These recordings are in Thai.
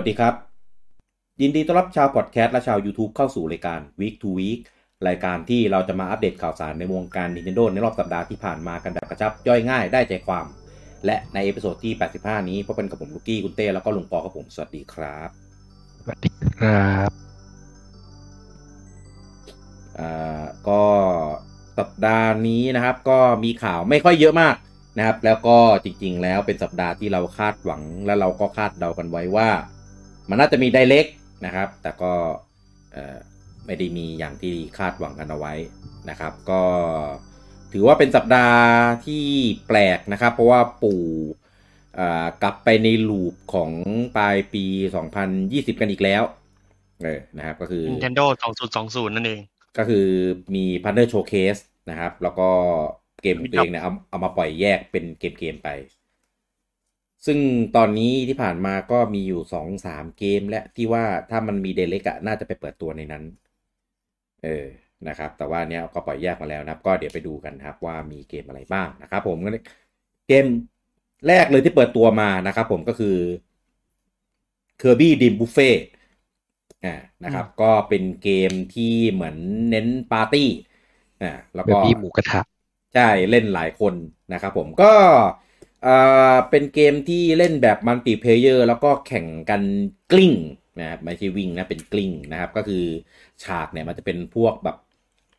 วัสดีครับ ยินดีต้อนรับชาวพอดแคสต์และชาว YouTube เข้าสู่รายการ Week to Week รายการที่เราจะมาอัปเดตข่าวสารในวงการ Nintendo ในรอบสัปดาห์ที่ผ่านมากันแบบกระชับย่อยง่ายได้ใจความ และใน episode ที่ 85 นี้พบกันกับผมลูกี้คุณเต้แล้วก็ลุงปอครับผมสวัสดีครับสวัสดีครับอ่าก็สัปดาห์นี้นะครับ ก็มีข่าวไม่ค่อยเยอะมากนะครับแล้วก็จริงๆ แล้วเป็นสัปดาห์ที่เราคาดหวังและเราก็คาดเดากันไว้ว่า มันน่าจะมีไดเล็กนะครับ แต่ก็เอ่อไม่ได้มีอย่างที่คาดหวังกันเอาไว้นะครับ ก็ถือว่าเป็นสัปดาห์ที่แปลกนะครับ เพราะว่าปู่อ่ากลับไปในลูปของปลายปี 2020 กันอีกแล้วเออนะครับ ก็คือ Nintendo 2020 นั่นเอง ก็คือมี Partner Showcase นะครับ แล้วก็เกมของตัวเองเนี่ยเอาเอามาปล่อยแยกเป็นเกมเกมๆไป ซึ่งตอนนี้ที่ผ่านมาก็มีอยู่สองสามเกมและที่ว่าถ้ามันมีเดเล็กอะน่าจะไปเปิดตัวในนั้น เออนะครับ แต่ว่าเนี้ยก็ปล่อยแยกมาแล้วนะครับ ก็เดี๋ยวไปดูกันครับว่ามีเกมอะไรบ้างนะครับผมเกมแรกเลยที่เปิดตัวมานะครับผมก็คือ Kirby Dream Buffet อ่านะครับ ก็เป็นเกมที่เหมือนเน้นปาร์ตี้อ่าแล้วเคอร์บี้หมูกระทะใช่เล่นหลายคนนะครับผมก็เอ่อเป็นเกมที่เล่นแบบ multiplayer แล้วก็แข่งกันกลิ้งนะครับไม่ใช่วิ่งนะเป็นกลิ้งนะครับ ก็คือฉากเนี่ยมันจะเป็นพวกแบบ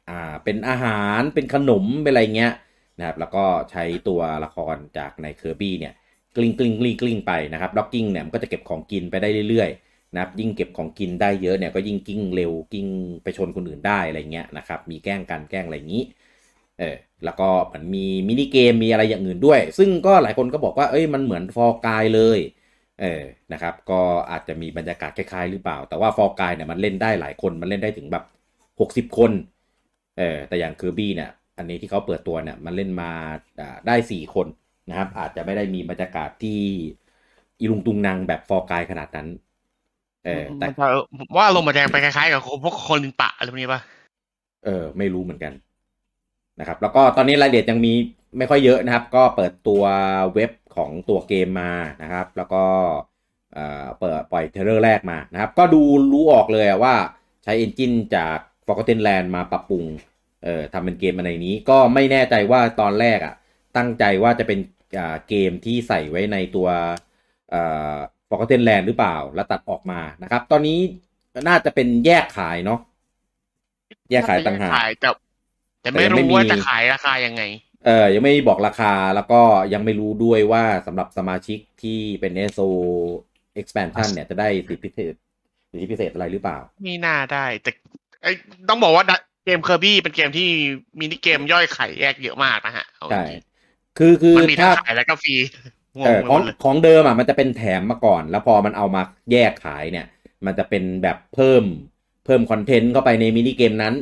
อ่าเป็นอาหารเป็นขนมเป็นอะไรเงี้ยนะครับ แล้วก็ใช้ตัวละครจากในเคอร์บี้เนี่ยกลิ้งกลิ้งกลิ้งกลิ้งไปนะครับล็อกกิ้งเนี่ยมันก็จะเก็บของกินไปได้เรื่อยๆนะครับยิ่งเก็บของกินได้เยอะเนี่ยก็ยิ่งกลิ้งเร็วกลิ้งไปชนคนอื่นได้อะไรเงี้ยนะครับ มีแกล้งกันแกล้งอะไรอย่างนี้ เออ แล้วก็มันมี mini game มีอะไรอย่างอื่นด้วย ซึ่งก็หลายคนก็บอกว่าเอ้ยมันเหมือน Fall Guys เลยเออนะครับก็อาจจะมีบรรยากาศคล้ายๆ หรือเปล่า แต่ว่า Fall Guys เนี่ยมันเล่นได้หลายคนมันเล่นได้ถึงแบบหกสิบคนเออแต่อย่างเคอร์บี้เนี่ยอันนี้ที่เขาเปิดตัวเนี่ยมันเล่นมาอ่าได้สี่คนนะครับอาจจะไม่ได้มีบรรยากาศที่อีลุงตุงนังแบบ Fall Guys ขนาดนั้นเออแต่มันจะว่าลงมาแดงไปคล้ายๆกับพวกคนลินปะอะไรพวกนี้ป่ะเออ ไม่รู้เหมือนกัน นะครับแล้วก็ตอนนี้รายละเอียดยังมีไม่ค่อยเยอะนะครับ ก็เปิดตัวเว็บของตัวเกมมานะครับ แล้วก็เอ่อเปิดปล่อยเทเลอร์แรกมานะครับ ก็ดูรู้ออกเลยว่าใช้เอนจินจาก Forgotten Land มาปรับปรุงเอ่อทำเป็นเกมอะไรนี้ ก็ไม่แน่ใจว่าตอนแรกอะตั้งใจว่าจะเป็นเกมที่ใส่ไว้ในตัวเอ่อ Forgotten Land หรือเปล่า แล้วตัดออกมานะครับ ตอนนี้น่าจะเป็นแยกขายเนาะแยกขายต่างหากแต่ แต่แต่ไม่ยังไม่รู้มีว่าจะขายราคายังไง เออ ยังไม่บอกราคาแล้วก็ยังไม่รู้ด้วยว่าสำหรับสมาชิกที่เป็น SO expansion เนี่ยจะได้สิทธิพิเศษสิทธิพิเศษอะไรหรือเปล่าไม่น่าได้ แต่ไอ้ต้องบอกว่าเกมเคอร์บี้เป็นเกมที่มินิเกมย่อยไข่แยกเยอะมากนะฮะเอาจใช่ริงคือคือๆมันมีทั้ถ้างขายแล้วก็ฟรีงเองอไปขหอมงดเลยของเดิมอะมันจะเป็นแถมมาก่อน แล้วพอมันเอามาแยกขายเนี่ย มันจะเป็นแบบเพิ่มเพิ่มคอนเทนต์เข้าไปในมินิเกมนั้น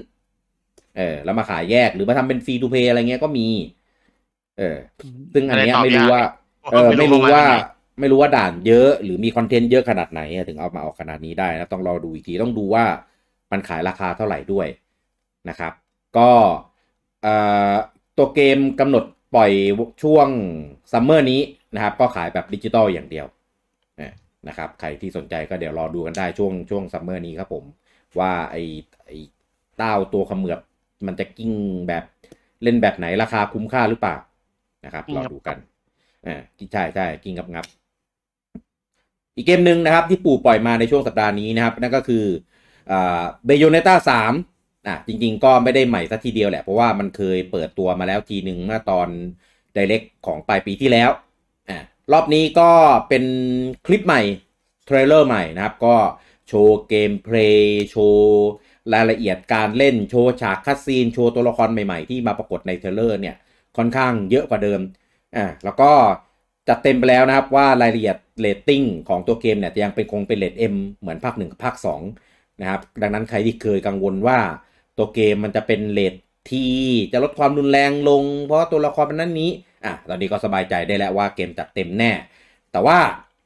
เออแล้วมาขายแยกหรือมาทำเป็นฟรีทูเพย์อะไรเงี้ยก็มี เออ ซึ่งอันเนี้ยะตบไม่รู้ยกว่า เออ ไม่รู้ว่าประมณไหนไม่รู้ว่าด่านเยอะหรือมีคอนเทนต์เยอะขนาดไหนอะถึงเอามาเอาขนาดนี้ได้นะต้องรอดูอีกทีต้องดูว่ามันขายราคาเท่าไหร่ด้วยนะครับ ก็เอ่อตัวเกมกำหนดปล่อยช่วง summer นี้นะครับ ก็ขายแบบดิจิตอลอย่างเดียวเนี่ยนะครับ ใครที่สนใจก็เดี๋ยวรอดูกันได้ช่วงช่วง summer นี้ครับผม ว่าไอไอเต้าตัวเขมือบ มันจะกลิ้งแบบเล่นแบบไหนราคาคุ้มค่าหรือเปล่านะครับรอดูกันอ่าใช่ใช่กินงับงับอีกเกมหนึ่งนะครับที่ปู่ปล่อยมาในช่วงสัปดาห์นี้นะครับ นั่นก็คืออ่า Bayonetta สามอะจริงๆก็ไม่ได้ใหม่สักทีเดียวแหละ เพราะว่ามันเคยเปิดตัวมาแล้วทีหนึ่งเมื่อตอน d ดเ e c กของปลายปีที่แล้วอ่ารอบนี้ก็เป็นคลิปใหม่ trailer ใหม่นะครับ ก็โชว์ gameplay โชว์ รายละเอียดการเล่นโชว์ฉาก cutscene โชว์ตัวละครใหม่ๆ ที่มาปรากฏใน trailer เนี่ยค่อนข้างเยอะกว่าเดิมอ่าแล้วก็จัดเต็มไปแล้วนะครับว่ารายละเอียดเรตติ้งของตัวเกมเนี่ยยังเป็นคงเป็นเรต M เหมือนภาคหนึ่งกับภาค2นะครับดังนั้นใครที่เคยกังวลว่าตัวเกมมันจะเป็นเรต T จะลดความรุนแรงลง เพราะตัวละครเป็นนั้นนี้อะตอนนี้ก็สบายใจได้แล้วว่าเกมจัดเต็มแน่ แต่ว่า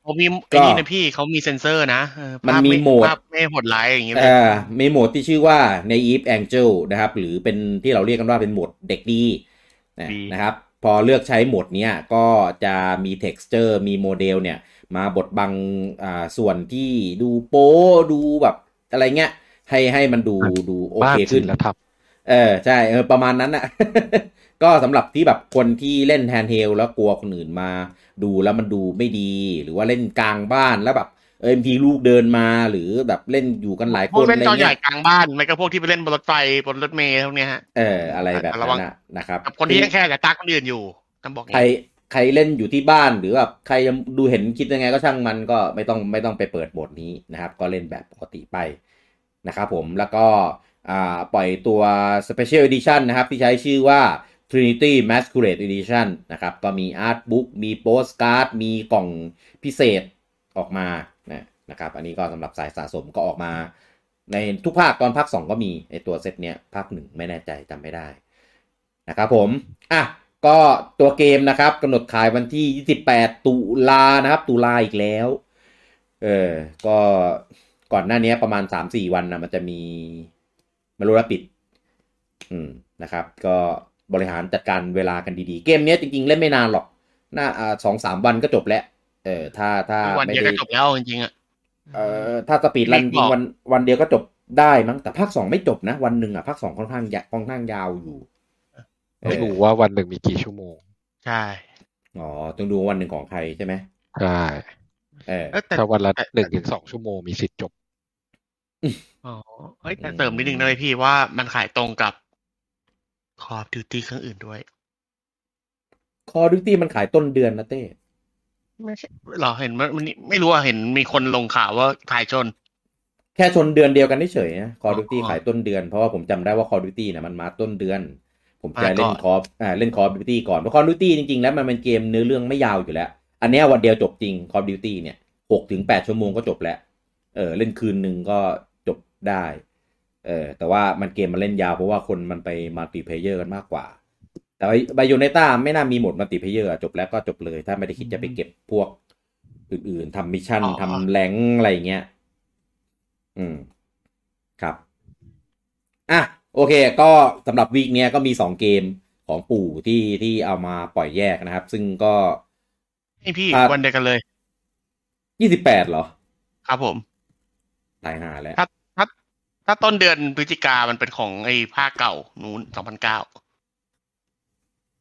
เขามีก็ไอ้นี่นะพี่เขามีเซ็นเซอร์นะเออมันภาพมีไโหมดภาพไม่โหดร้ายอย่างเงี้ยเอ่อมีโหมดที่ชื่อว่า naive angel นะครับ หรือเป็นที่เราเรียกกันว่าเป็นโหมดเด็กดีนะดีนะครับ พอเลือกใช้โหมดเนี้ยก็จะมี texture มีโมเดลเนี่ย มาบดบังอ่าส่วนที่ดูโป๊ดูแบบอะไรเงี้ย ให้ให้มันดูดูโอบ้านเคศิขึ้นลธรรมเออใช่เออประมาณนั้นน่ะ ก็สำหรับที่แบบคนที่เล่น handheld แล้วกลัวคนอื่นมา ดูแล้วมันดูไม่ดี หรือว่าเล่นกลางบ้านแล้วแบบเออบางทีลูกเดินมาหรือแบบเล่นอยู่กันหลายพควกนเล่นอะไรจอใหญ่เงี้ยกลางบ้านไม่ก็พวกที่ไปเล่นบนรถไฟบนรถเมล์พวกเนี้ยฮะเอออะไรแบบระวันั้งนนะนะครับกับคนที่ยังแค่แต่ตาคนอื่นอยู่ต้องบอกใครงี้ใครเล่นอยู่ที่บ้านหรือแบบใครยังดูเห็นคิดยังไงก็ช่างมันก็ไม่ต้องไม่ต้องไปเปิดโหมดนี้นะครับ ก็เล่นแบบปกติไปนะครับผมแล้วก็อ่าปล่อยตัว Special Edition นะครับที่ใช้ชื่อว่า Trinity Masquerade Edition นะครับ ก็มีอาร์ตบุ๊กมีโปสการ์ด มีกล่องพิเศษออกมานะนะครับ อันนี้ก็สำหรับสายสะสมก็ออกมา ในทุกภาคตอนภาค 2 ก็มีไอตัวเซตเนี้ยภาคหนึ่งไม่แน่ใจจำไม่ได้นะครับผม อะ ก็ตัวเกมนะครับกำหนดขายวันที่ 28 ตุลานะครับ ตุลาอีกแล้ว เออ ก็ก่อนหน้านี้ประมาณ 3-4 วันนะมันจะมีมารุระปิด อืมนะครับ ก็ บริหารจัดการเวลากันดีๆ เกมเนี้ยจริงๆ เล่นไม่นานหรอกน่าอ่าสองสามวันก็จบแล้ว เออถ้าถ้าวันไม่เดียวได้ก็จบแล้วจริงๆอะเอ่อถ้าสปีดรันจบริองกวันวันเดียวก็จบได้มั้งแต่ภาคสองไม่จบนะ วันหนึ่งอะภาคสองค่อนข้างยาค่อนข้างยาวอยู่เอไม่อรู้ว่าวันหนึ่งมีกี่ชั่วโมง ใช่อ๋อต้องดูว่าวันหนึ่งของใครใช่ไหมใช่เออเอ้ยแต่ถ้าวันละแต่หนึ่งถึงสองชั่วโมงมีสิทธิ์จบอ๋อเอ้ยแต่เติมนิดนึงนะเลยพี่ว่ามันขายตรงกับ Call of Duty เครื่องอื่นด้วย คอดิวตี้มันขายต้นเดือนนะเต้ไม่ใช่เหรอเห็นมันมันไม่รู้อะเห็นมีคนลงข่าวว่าขายชน แค่ชนเดือนเดียวกันเฉยๆนะคอดิวตี้อ๋อขายต้นเดือนเพราะว่าผมจำได้ว่าคอดิวตี้เนี่ยมันมาต้นเดือน ผมจะอ่าเล่นก่อนคออ่าเล่นคอดิวตี้ก่อนเพราะคอดิวตี้จริงๆ แล้วมันเป็นเกมเนื้อเรื่องไม่ยาวอยู่แล้ว อันเนี้ยวันเดียวจบจริงคอดิวตี้เนี่ยหกถึงแปดชั่วโมงก็จบแล้วเออเล่นคืนหนึ่งก็จบได้ เออแต่ว่ามันเกมมันเล่นยาวเพราะว่าคนมันไป multiplayer กันมากกว่า แต่ Bayonetta ไม่น่ามีโหมด multiplayer จบแล้วก็จบเลย ถ้าไม่ได้คิดจะไปเก็บพวกอื่นๆทำ mission อ๋อทำ rank อะไรอย่างเงี้ย อืม ครับ อะ โอเค ก็สำหรับ week เนี้ยก็มีสองเกมของปู่ที่ที่เอามาปล่อยแยกนะครับ ซึ่งก็ให้พี่ครับวันเดียวกันเลยยี่สิบแปดเหรอ ครับผมตายหาแล้วถ้า ถ้าถ้าต้นเดือนพฤศจิกามันเป็นของไอ้ภาคเก่านู้นสองพันเก้า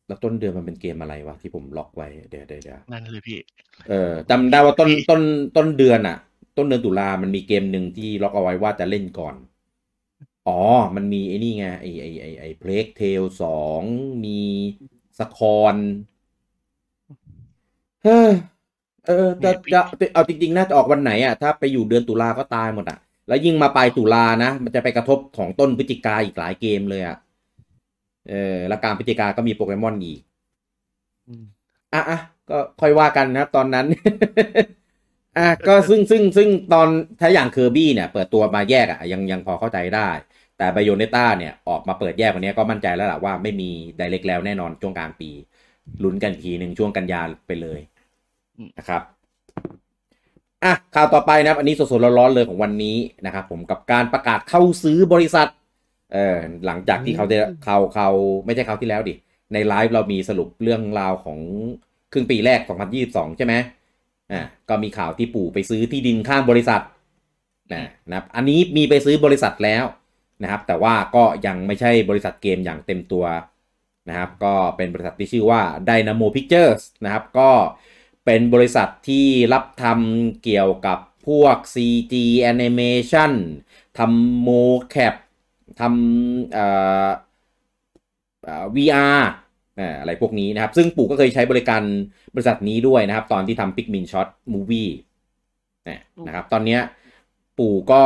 แล้วต้นเดือนมันเป็นเกมอะไรวะที่ผมล็อกไว้เดี๋ยวเดี๋ยวเดี๋ยวนั่นเลยพี่ เออจำได้ว่าต้นพี่ต้นต้นเดือนอะต้นเดือนตุลามันมีเกมหนึ่งที่ล็อกเอาไว้ว่าจะเล่นก่อน อ๋อ มันมีไอ้นี่ไงไอไอไอไอเพลกเทลสองมีสคอนเฮ้อเออจะจะจะเอาจริงๆน่าจะออกวันไหนอะถ้าไปอยู่เดือนตุลาก็ตายหมดอะ แล้วยิ่งมาปลายตุลานะ มันจะไปกระทบของต้นพฤศจิกาอีกหลายเกมเลยอะเออแล้วกลารพฤศจิกาก็มีโปเกมอนอีกอืมอะอะก็ค่อยว่ากันนะครับตอนนั้น อะก็ซึ่งซึ่งซึ่งตอนถ้าอย่างเคอร์บี้เนี่ย เปิดตัวมาแยกอะยังยังพอเข้าใจได้ แต่ไบโอเนต้าเนี่ยออกมาเปิดแยกวันนี้ก็มั่นใจแล้วล่ะว่าไม่มีไดเรกแล้วแน่นอนช่วงกลางปีลุ้นกันอีกทีหนึ่งช่วงกันยาไปเลยนะครับ อะข่าวต่อไปนะครับ อันนี้สดๆร้อนๆเลยของวันนี้นะครับผมกับการประกาศเข้าซื้อบริษัทเออหลังจากที่เขาได้เขาเขาไม่ใช่เขาวที่แล้วดิ ในไลฟ์เรามีสรุปเรื่องราวของครึ่งปีแรก 2022 ใช่ไหมอ่าก็มีข่าวที่ปู่ไปซื้อที่ดินข้างบริษัทนะนะครับ อันนี้มีไปซื้อบริษัทแล้วนะครับ แต่ว่าก็ยังไม่ใช่บริษัทเกมอย่างเต็มตัวนะครับ ก็เป็นบริษัทที่ชื่อว่า Dynamo Pictures นะครับ ก็ เป็นบริษัทที่รับทำเกี่ยวกับพวก CG Animation ทำ mocap ทำ VR อะไรพวกนี้นะครับ ซึ่งปู่ก็เคยใช้บริการบริษัทนี้ด้วยนะครับ ตอนที่ทำ Pikmin Shot Movie นะครับ ตอนนี้ปู่ก็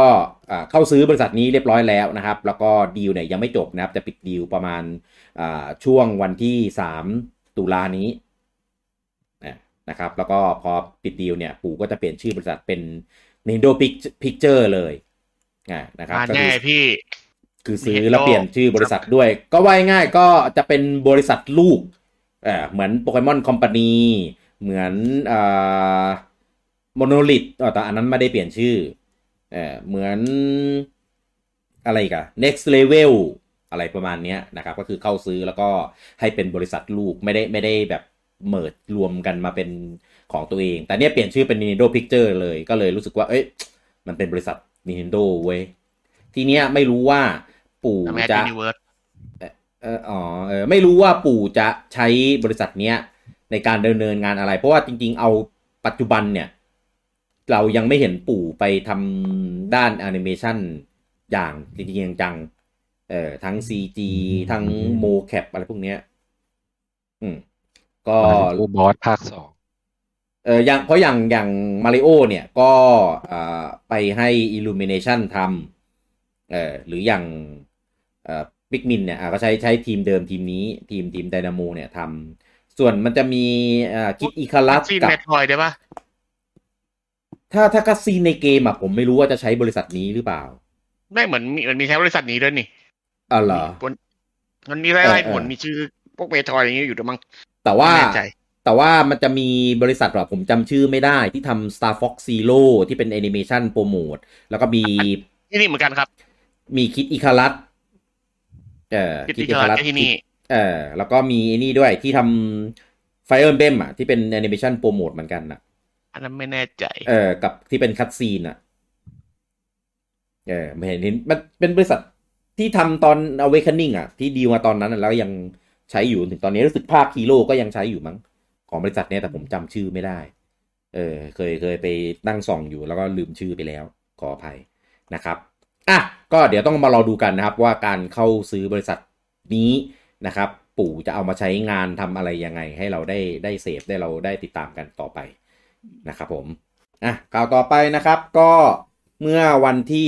เข้าซื้อบริษัทนี้เรียบร้อยแล้วนะครับ แล้วก็ดีลเนี่ยยังไม่จบนะครับ จะปิดดีลประมาณช่วงวันที่ 3 ตุลานี้ นะนะครับ แล้วก็พอปิดดีลเนี่ยปู่ก็จะเปลี่ยนชื่อบริษัทเป็น Nintendo Picture เลยอ่านะครับมาก็แน่คือพี่ คือซื้อเห็นแล้วเปลี่ยนชื่อบริษัทด้วย ก็ว่ายง่ายๆก็จะเป็นบริษัทลูกเออเหมือนโปเกมอนคอมพานีเหมือนอ่า Monolith แต่อันนั้นไม่ได้เปลี่ยนชื่อเออเหมือนอะไรอีกัน Next Level อะไรประมาณเนี้ยนะครับ ก็คือเข้าซื้อแล้วก็ให้เป็นบริษัทลูกไม่ได้ไม่ได้แบบ เมิดรวมกันมาเป็นของตัวเอง แต่เนี้ยเปลี่ยนชื่อเป็น Nintendo Picture เลยก็เลยรู้สึกว่า เอ้ยมันเป็นบริษัท Nintendo เว้ย ทีเนี้ยไม่รู้ว่าปู่แมทจะ universeเอออ๋อเออไม่รู้ว่าปู่จะใช้บริษัทเนี้ยในการดำเนินงานอะไร เพราะว่าจริง ๆ เอาปัจจุบันเนี่ย เรายังไม่เห็นปู่ไปทำด้านแอนิเมชันอย่างจริงๆจังๆเอ่อทั้ง CG ทั้ง mocap อะไรพวกเนี้ย อืม ก็มาริโอบอสภาคสองเอออย่างเพราะอย่างอย่างมาริโอเนี่ยก็อ่าไปให้ Illumination ทำเออหรืออย่างเอ่อ Pikmin เนี่ยอะก็ใช้ใช้ทีมเดิมทีมนี้ทีมทีมไดนาโมเนี่ยทำส่วนมันจะมีอ่า Kid Icarus ซีนกับ Metroid ได้ปะถ้าถ้า cutscene ในเกมอะผมไม่รู้ว่าจะใช้บริษัทนี้หรือเปล่า ไม่เหมือนมีมันมีใช้บริษัทนี้ด้วยนี่อ๋อเหรอมันมีไล่เออไล่เออผลมีชื่อพวก Metroid อย่างเงี้ยอยู่ด้วยมั้ง แต่ว่าไม่แน่ใจแต่ว่ามันจะมีบริษัทแบบผมจำชื่อไม่ได้ที่ทำ Star Fox Zero ที่เป็นแอนิเมชันโปรโมทแล้วก็มีที่นี่เหมือนกันครับ มี Kid Icarus เอ่อ Kid Icarus ที่นี่เออแล้วก็มีไอ้นี่ด้วยที่ทำ Fire Emblem อะที่เป็นแอนิเมชันโปรโมทเหมือนกันอะ อันนั้นไม่แน่ใจ เออกับที่เป็น cutscene อะเออไม่เห็นเห็นมันเป็นบริษัทที่ทำตอน Awakening อะ ที่ดีลมาตอนนั้นอะแล้วยัง ใช้อยู่ถึงตอนนี้รู้สึกภาค Heroes ก็ยังใช้อยู่มั้งของบริษัทเนี้ยแต่ผมจำชื่อไม่ได้ เออเคยเคยไปนั่งส่องอยู่แล้วก็ลืมชื่อไปแล้วขออภัยนะครับอะก็เดี๋ยวต้องมารอดูกันนะครับว่าการเข้าซื้อบริษัทนี้นะครับ ปู่จะเอามาใช้งานทำอะไรยังไง ให้เราได้ได้เสพได้เราได้ติดตามกันต่อไปนะครับผมอะข่าวต่อไปนะครับก็เมื่อวันที่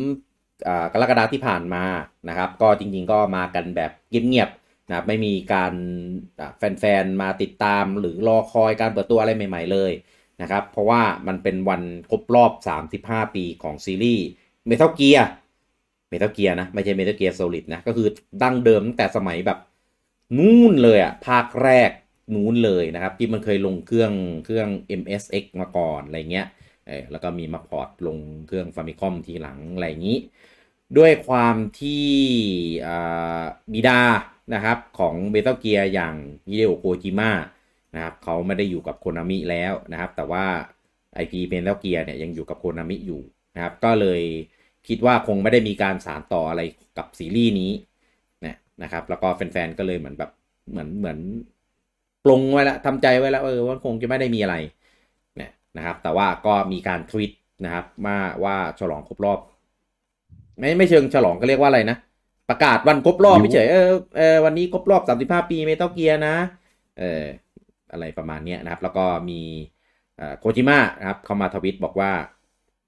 13อ่ากรกฎาคมที่ผ่านมานะครับ ก็จริงๆก็มากันแบบเงียบๆ นะครับไม่มีการแฟนๆ มาติดตามหรือรอคอยการเปิดตัวอะไรใหม่ๆเลยนะครับ เพราะว่ามันเป็นวันครบรอบ 35 ปีของซีรีส์ Metal Gear Metal Gear นะ ไม่ใช่ Metal Gear Solid นะ ก็คือดั้งเดิมตั้งแต่สมัยแบบนู่นเลยอะภาคแรกนู้นเลยนะครับ ที่มันเคยลงเครื่องเครื่อง MSX มาก่อนอะไรเงี้ยเออแล้วก็มีมาพอร์ตลงเครื่อง Famicom ทีหลังอะไรอย่างนี้ ด้วยความที่บิดา นะครับของ Metal Gear อย่างฮิเดโอโคจิมะนะครับเขาไม่ได้อยู่กับโคนามิแล้วนะครับ แต่ว่า IP Metal Gear เนี่ยยังอยู่กับโคนามิอยู่นะครับ ก็เลยคิดว่าคงไม่ได้มีการสารต่ออะไรกับซีรีส์นี้นะนะครับ แล้วก็แฟนๆก็เลยเหมือนแบบเหมือนเหมือนปลงไว้แล้วทำใจไว้แล้วเออว่าคงจะไม่ได้มีอะไรเนี่ยนะครับ แต่ว่าก็มีการทวิตนะครับมาว่าฉลองครบรอบ ไม่ไม่เชิงฉลองก็เรียกว่าอะไรนะ ประกาศวันครบรอบเฉยๆเออเออวันนี้ครบรอบ35ปีเมทัลเกียร์นะ เอออะไรประมาณเนี้ยนะครับ แล้วก็มีโคจิมะนะครับเข้ามาทวิตบอกว่า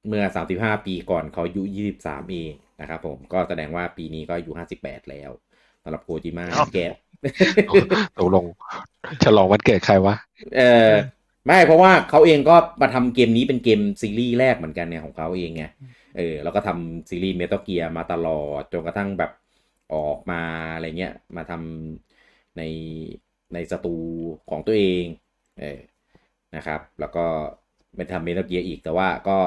เมื่อ 35 ปีก่อนเขาอายุ 23 เองนะครับผมก็แสดงว่าปีนี้ก็อายุ 58 แล้วสำหรับโคจิมะครับแกตกลงฉลองวันเกิดใครวะ เออไม่เพราะว่าเขาเองก็มาทำเกมนี้เป็นเกมซีรีส์แรกเหมือนกันเนี่ยของเขาเองไงเออแล้วก็ทำซีรีส์เมทัลเกียร์มาตลอดจนกระทั่งแบบ ออกมาอะไรเงี้ยมาทำในในสตูของตัวเองเออนะครับ แล้วก็ไปทำเมทัลเกียร์อีกแต่ว่าก็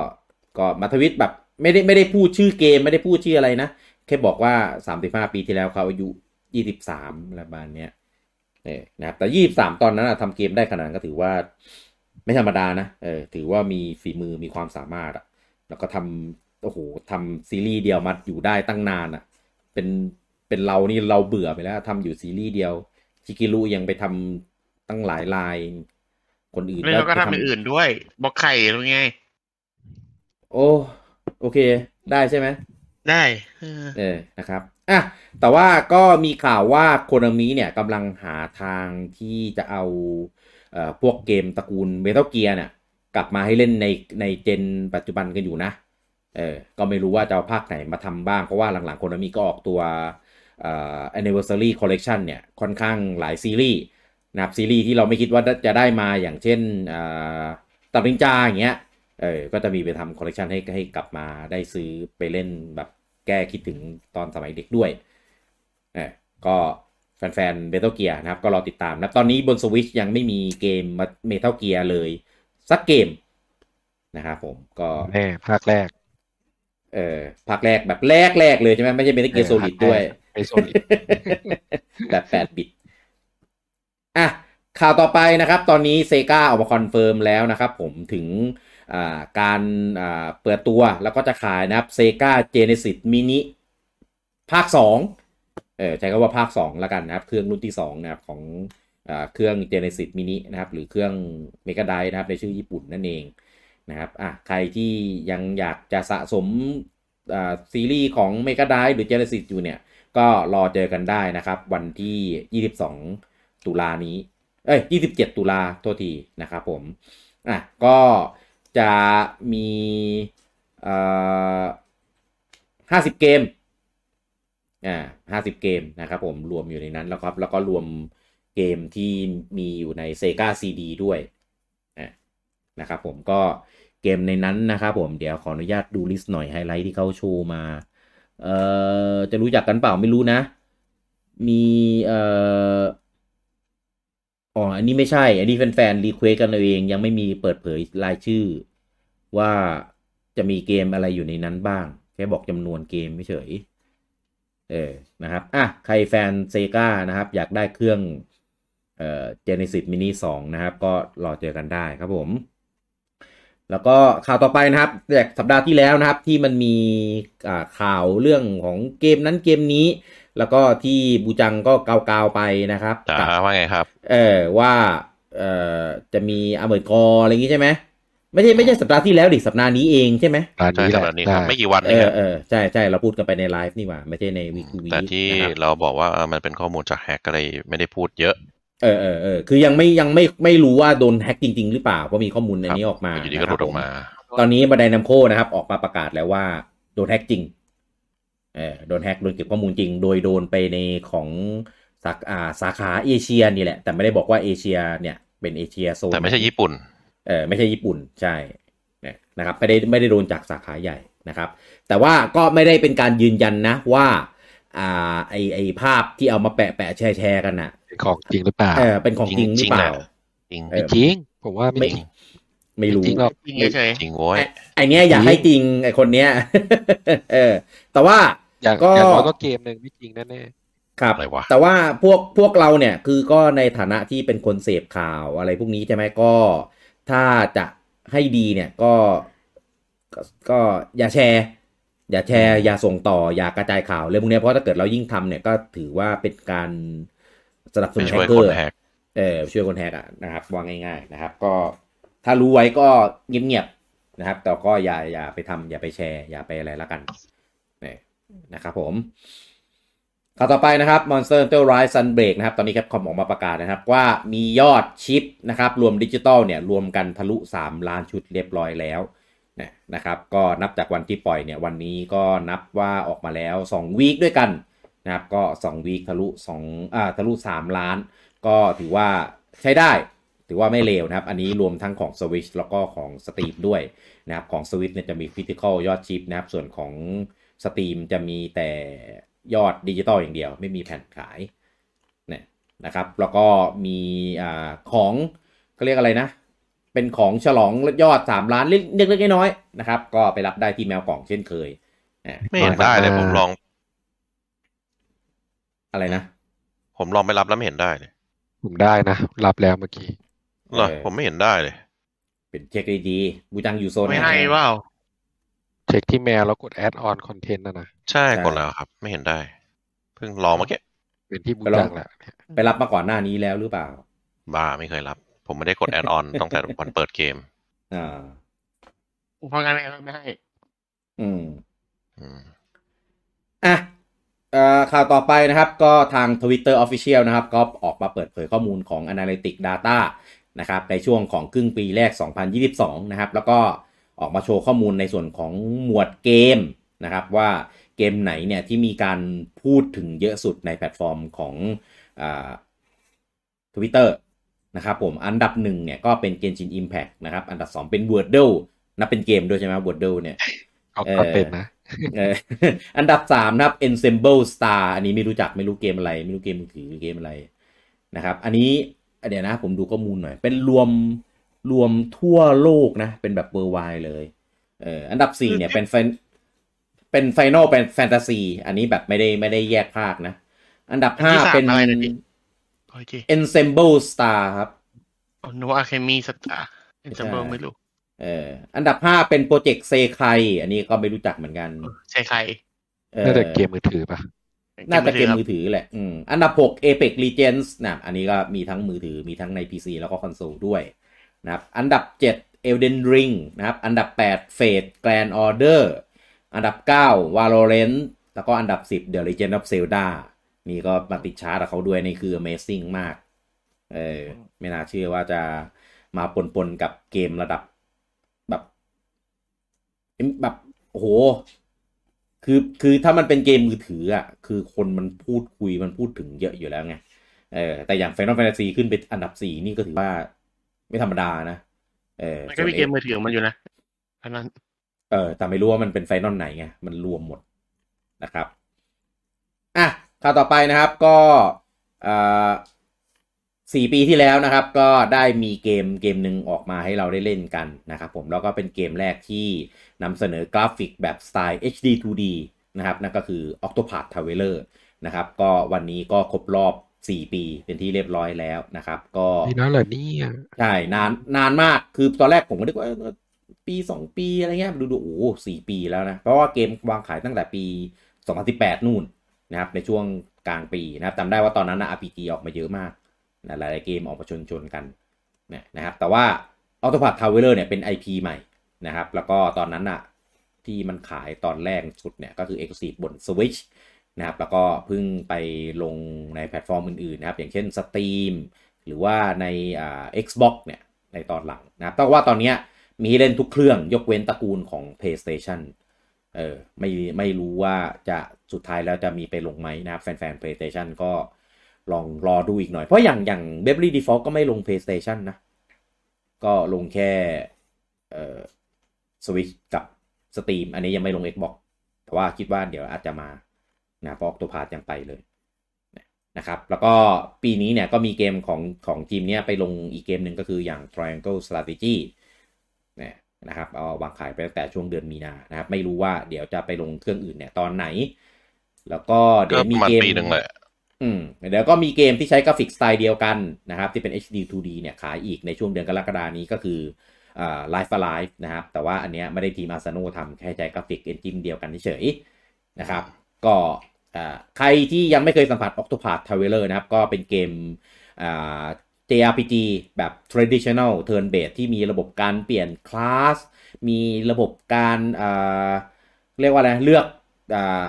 ก็มาทวิตแบบไม่ได้ไม่ได้พูดชื่อเกมไม่ได้พูดชื่ออะไรนะ แค่บอกว่า 35 ปีที่แล้วเขาอายุ 23อะไรประมาณเนี้ยเออนะครับแต่ยี่สามตอนนั้นอะทำเกมได้ขนาดก็ถือว่าไม่ธรรมดานะเออถือว่ามีฝีมือมีความสามารถอะแล้วก็ทำโอ้โหทำซีรีส์เดียวมาอยู่ได้ตั้งนานอะเป็น เป็นเรานี่เราเบื่อไปแล้วทำอยู่ซีรีส์เดียวชิกิรุยังไปทำตั้งหลายลาย คนอื่นแล้วก็ไปทำอย่างอื่นด้วยบอกไข่หรือไง โอ้โอเค ได้ใช่ไหมได้เออเออนะครับอะแต่ว่าก็มีข่าวว่าโคนามิเนี่ยกำลังหาทางที่จะเอาเอ่อพวกเกมตระกูลเมทัลเกียร์เนี่ย กลับมาให้เล่นในในเจนปัจจุบันกันอยู่นะ เออ ก็ไม่รู้ว่าจะเอาภาคไหนมาทำบ้าง เพราะว่าหลังๆโคนามิก็ออกตัวเอ่อ anniversary collection เนี่ยค่อนข้างหลายซีรีส์นะครับซีรีส์ที่เราไม่คิดว่าจะได้มาอย่างเช่นเอ่อตับลิงจาอย่างเงี้ยเออก็จะมีไปทำคอลเลกชันให้ให้กลับมาได้ซื้อไปเล่นแบบแก้คิดถึงตอนสมัยเด็กด้วยเออก็แฟนๆ Metal Gear นะครับ ก็รอติดตามนะตอนนี้บนสวิชยังไม่มีเกม Metal Gear เลย สักเกมนะครับผมก็แน่ภาคแรก เออภาคแรกแบบแรกแรกๆเลยใช่ไหมไม่ใช่ Metal Gear เอโซอลิดภาคแรกด้วย ไม่สนอีกแบบ8บิตอะข่าวต่อไปนะครับ ตอนนี้ Sega ออกมา confirm แล้วนะครับ ผมถึงการเปิดตัวแล้วก็จะขายนะครับเซกาเจเนซิสมินิภาค 2 เออใช้คำว่าภาค 2 แล้วกันนะครับ เครื่องรุ่นที่ 2 นะครับ ของอเครื่อง Genesis Mini นะครับ หรือเครื่อง Mega d r i v นะครับ ในชื่อญี่ปุ่นนั่นเองนะครับอะใครที่ยังอยากจะสะสมซีรีส์ของ Mega d r i v หรือ Genesis อยู่เนี่ย ก็รอเจอกันได้นะครับ วันที่ 22 ตุลานี้ เอ้ย 27 ตุลาโทษทีนะครับผม อะ ก็จะมีเอ่อ50 เกม อ่า50 เกมนะครับผม รวมอยู่ในนั้นแล้วครับ แล้วก็รวมเกมที่มีอยู่ใน Sega CD ด้วยอะนะครับผมก็เกมในนั้นนะครับผมเดี๋ยวขออนุญาตดูลิสต์หน่อยไฮไลท์ที่เขาโชว์มา เอ่อจะรู้จักกันเปล่าไม่รู้นะ มีเอ่ออ๋ออันนี้ไม่ใช่ อันนี้แฟนๆ request กันเอาเอง ยังไม่มีเปิดเผยรายชื่อ ว่าจะมีเกมอะไรอยู่ในนั้นบ้าง แค่บอกจำนวนเกมไม่เฉยเออนะครับอะใครแฟน Sega นะครับ อยากได้เครื่องเอ่อ Genesis Mini 2นะครับ ก็รอเจอกันได้ครับผม แล้วก็ข่าวต่อไปนะครับจากสัปดาห์ที่แล้วนะครับที่มันมีอ่าข่าวเรื่องของเกมนั้นเกมนี้ แล้วก็ที่บูจังก็กาวๆไปนะครับจ๋ากับว่าไงครับ เออว่าเอ่อจะมีอเมริกออะไรอย่างงี้ใช่ไหมไม่ใช่ไม่ใช่สัปดาห์ที่แล้วดิสัปดาห์นี้เองใช่ไหมร้านใช่นี้แหสำละหรับนี้ครับได้ไม่กี่วันเอเองอครับเออใช่ใช่เราพูดกันไปในไลฟ์นี่หว่าไม่ใช่ในวีควีแต่ที่นะครับเราบอกว่าเออมันเป็นข้อมูลจากแฮกก็เลยไม่ได้พูดเยอะ เออเออเออคือยังไม่ยังไม่ไม่รู้ว่าโดนแฮ็กจริง ๆ หรือเปล่าเพราะมีข้อมูลอันนี้ออกมาอยู่ดีก็หลุดออกมานะครับผมตอนนี้บันไดนัมโคนะครับ ออกมาประกาศแล้วว่าโดนแฮ็กจริงเออโดนแฮ็กโดนเก็บข้อมูลจริง โดยโดนไปในของสาอ่าสาขาเอเชียนี่แหละ แต่ไม่ได้บอกว่าเอเชียเนี่ยเป็นเอเชียโซนแต่ไม่ใช่ญี่ปุ่นเออไม่ใช่ญี่ปุ่นใช่เนี่ยนะครับไม่ได้ไม่ได้โดนจากสาขาใหญ่นะครับ แต่ว่าก็ไม่ได้เป็นการยืนยันนะว่า อ่าไอไอภาพที่เอามาแปะแปะแชร์แชร์กันน่ะเป็นของจริงหรือเปล่าเออเป็นของจริงหรือเปล่าจริงเอไม่อจริงผมว่าไม่ไม่จริงไม่รู้จริงหรอกจริงเฉยจริงโว้ยไอ้ไอเนี้ยอยากให้จริงไอคนเนี้ยเออ แต่ว่าอย่างก็อย่างน้อยก็เกมหนึ่งไม่จริงแน่ครับอะไรวะแต่ว่าพวกพวกเราเนี่ยคือก็ในฐานะที่เป็นคนเสพข่าวอะไรพวกนี้ใช่ไหมก็ถ้าจะให้ดีเนี่ยก็ก็ก็อย่าแชร์ อย่าแชร์อย่าส่งต่ออย่ากระจายข่าวเรื่องพวกเนี้ยเพราะถ้าเกิดเรายิ่งทำเนี่ยก็ถือว่าเป็นการสนับสไปนุนแฮช่วยกเกคอนร์แฮกเออช่วยคนแฮกอะนะครับว่าง่ายๆนะครับ ก็ถ้ารู้ไว้ก็เงียบๆนะครับ แต่ก็อย่าอย่าไปทำอย่าไปแชร์ อย่าไปอะไรละกันนี่นะครับผมข่าวต่อไปนะครับ Monster Hunter Rise Sunbreak นะครับ ตอนนี้ Capcom ออกมาประกาศนะครับว่ามียอดชิปนะครับ รวมดิจิตอลเนี่ย รวมกันทะลุ 3 ล้านชุดเรียบร้อยแล้ว นะครับก็นับจากวันที่ปล่อยเนี่ยวันนี้ก็นับว่าออกมาแล้ว2วีคด้วยกันนะครับก็2วีคทะลุ2อ่าทะลุ 3 ล้าน ก็ถือว่าใช้ได้ ถือว่าไม่เลวนะครับ อันนี้รวมทั้งของ Switch แล้วก็ของ Steam ด้วยนะครับของ Switch เนี่ยจะมี Physical ยอดชิปนะครับส่วนของ Steam จะมีแต่ยอดดิจิตอลอย่างเดียว ไม่มีแผ่นขายเนี่ยนะครับแล้วก็มีอ่าของก็เรียกอะไรนะ เป็นของฉลองยอด 3 ล้านเล็กๆน้อยๆนะครับ ก็ไปรับได้ที่แมวกล่องเช่นเคยอะไม่เห็นได้เลยผมลอง อะไรนะ ผมลองไปรับแล้วไม่เห็นได้เลยๆผมได้นะ รับแล้วเมื่อกี้เหรอเออผมไม่เห็นได้เลย เป็นเช็คดีๆบูจังอยู่โซๆนไม่หนให้เปล่าเช็คที่แมวแล้วกดแอดออนคอนเทนต์นะนะ ใช่กดแล้วครับ ไม่เห็นได้ เพิ่งลองเมื่อกี้เป็นที่บูไปลองจังแหละเนี่ยไปรับมาก่อนหน้านี้แล้วหรือเปล่าบ้าไม่เคยรับ ผมไม่ได้กดแอดออนตั้งแต่วันเปิดเกม อ่าเพราะงั้นไม่ให้อืมอืมอะเอ่อข่าวต่อไปนะครับ ก็ทาง Twitter Official นะครับ ก็ออกมาเปิดเผยข้อมูลของ Analytic Data นะครับในช่วงของครึ่งปีแรก 2022 นะครับ แล้วก็ออกมาโชว์ข้อมูลในส่วนของหมวดเกมนะครับ ว่าเกมไหนเนี่ยที่มีการพูดถึงเยอะสุดในแพลตฟอร์มของอ่า Twitter นะครับผมอันดับหนึ่งเนี่ยก็เป็น Genshin Impact นะครับ อันดับ2เป็น Wordle นับเป็นเกมด้วยใช่ไหม Wordle เนี่ยเอาเออก็เป็นนะเอออันดับสามนะครับ Ensemble Star อันนี้ไม่รู้จักไม่รู้เกมอะไร ไม่รู้เกมมือถือเกมอะไรนะครับ อันนี้เดี๋ยวนะ ผมดูข้อมูลหน่อย เป็นรวมรวมทั่วโลกนะ เป็นแบบเบอร์ไวเลยเอออันดับสี่เนี่ยเป็นแฟนเป็น Final เป็นแฟนตาซีอันนี้แบบไม่ได้ไม่ได้แยกภาคนะ อันดับห้าอันที่สามเป็นอะไรนะพี่ โอเค Ensemble Star ครับโนอาเคมี Star Ensemble ไม่รู้เอออันดับห้าเป็น Project Sekai อันนี้ก็ไม่รู้จักเหมือนกันใช่ใครออน่าจะเกมมือถือปะน่าจะเกมครับมือถือแหละอืมอันดับ6 Apex Legends นะอันนี้ก็มีทั้งมือถือมีทั้งใน PC แล้วก็คอนโซลด้วยนะครับอันดับ7 Elden Ring นะครับ อันดับ8 Fate Grand Order อันดับ 9 Valorant แล้วก็อันดับ 10 The Legend of Zelda นี่ก็มาติดชาร์ตกับเขาด้วยนี่คือ Amazing มาก เออ ไม่น่าเชื่อว่าจะมาปนๆกับเกมระดับแบบแบบโอ้โห คือคือถ้ามันเป็นเกมมือถืออะ คือคนมันพูดคุยมันพูดถึงเยอะอยู่แล้วไง เออ แต่อย่าง Final Fantasy ขึ้นไปอันดับสี่นี่ก็ถือว่าไม่ธรรมดานะ เออมันก็มีเกมมือถือของมันอยู่นะอันนั้น เออ แต่ไม่รู้ว่ามันเป็น Final ไหนไง มันรวมหมดนะครับ อะ ข่าวต่อไปนะครับก็อ่าสี่ปีที่แล้วนะครับ ก็ได้มีเกมเกมหนึ่งออกมาให้เราได้เล่นกันนะครับผมแล้วก็เป็นเกมแรกที่นำเสนอกราฟิกแบบสไตล์ HD 2D นะครับนั่นก็คือ Octopath Traveler นะครับ ก็วันนี้ก็ครบรอบ 4 ปีเป็นที่เรียบร้อยแล้วนะครับ ก็นี่นะเหรอเนี่ยใช่นานนานมากคือตอนแรกผมก็นึกว่าเออปีสองปีอะไรเงี้ยดูดูโอ้โหสี่ปีแล้วนะ เพราะว่าเกมวางขายตั้งแต่ปี 2018 นู่น นะครับในช่วงกลางปีนะครับจำได้ว่าตอนนั้นนะ RPG ออกมาเยอะมากนะหลายๆเกมออกมาชนชนๆกันนะนะครับ แต่ว่า Octopath Traveler เนี่ยเป็น IP ใหม่นะครับ แล้วก็ตอนนั้นอะที่มันขายตอนแรกสุดเนี่ยก็คือ Exclusive บน Switch นะครับ แล้วก็เพิ่งไปลงในแพลตฟอร์มอื่นๆนะครับ อย่างเช่น Steam หรือว่าในอ่า Xbox เนี่ยในตอนหลังนะครับแต่ว่าตอนนี้มีเล่นทุกเครื่องยกเว้นตระกูลของ PlayStation เออไม่ไม่รู้ว่าจะสุดท้ายแล้วจะมีไปลงไหมนะครับแฟนๆ PlayStation ก็ลองรอดูอีกหน่อย เพราะอย่างอย่าง Bravely Default ก็ไม่ลง PlayStation นะ ก็ลงแค่เอ่อ Switch กับ Steam อันนี้ยังไม่ลง Xbox แต่ว่าคิดว่าเดี๋ยวอาจจะมานะเพราะ Octopath ยังไปเลยนะครับ แล้วก็ปีนี้เนี่ยก็มีเกมของของทีมเนี้ยไปลงอีกเกมหนึ่งก็คืออย่าง Triangle Strategy นี่ยนะครับเอาวางขายไปตั้งแต่ช่วงเดือนมีนานะครับ ไม่รู้ว่าเดี๋ยวจะไปลงเครื่องอื่นเนี่ยตอนไหน แล้วก็เดี๋ก็ยวปมีระมาณเกมปีหนึ่งเลยอืมเดี๋ยวก็มีเกมที่ใช้กราฟิกสไตล์เดียวกันนะครับ ที่เป็น HD 2D เนี่ยขายอีกในช่วงเดือนกรกฎานี้ก็คืออ่า Live A Live นะครับ แต่ว่าอันเนี้ยไม่ได้ทีมอาซาโนะทำแค่ใช้กราฟิก engine เดียวกันเฉยๆนะครับ ก็อ่าใครที่ยังไม่เคยสัมผัส Octopath Traveler นะครับ ก็เป็นเกมอ่า JRPG แบบ traditional turn based ที่มีระบบการเปลี่ยนคลาส มีระบบการอ่าเรียกว่าอะไร เลือกอ่า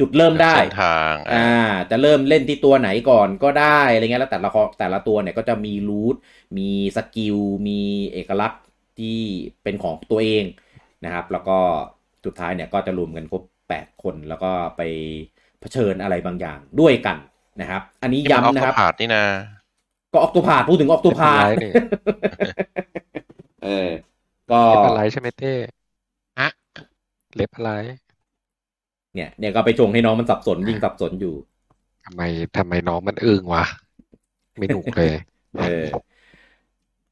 จุดเริ่มได้เส้นทางอ่าจะเริ่มเล่นที่ตัวไหนก่อนก็ได้อะไรเงี้ยแล้วแต่ละข้อแต่ละตัวเนี่ยก็จะมี routeมีสกิลมีเอกลักษณ์ที่เป็นของตัวเองนะครับ แล้วก็สุดท้ายเนี่ยก็จะรวมกันครบ 8 คนแล้วก็ไปเผชิญอะไรบางอย่างด้วยกันนะครับ อันนี้ย้ำนะครับผ่านนี่นะ ก็ออกตัวพาดพูดถึงออกตัวพาดเล็บอะไรเนี่ยเออ ก็เล็บอะไรใช่ไหมเต้ฮะเล็บอะไร เนี่ย เนี่ยก็ไปชงให้น้องมันสับสนยิ่งสับสนอยู่ทำไมทำไมน้องมันอึ้งวะ ไม่หนุกเลย เออ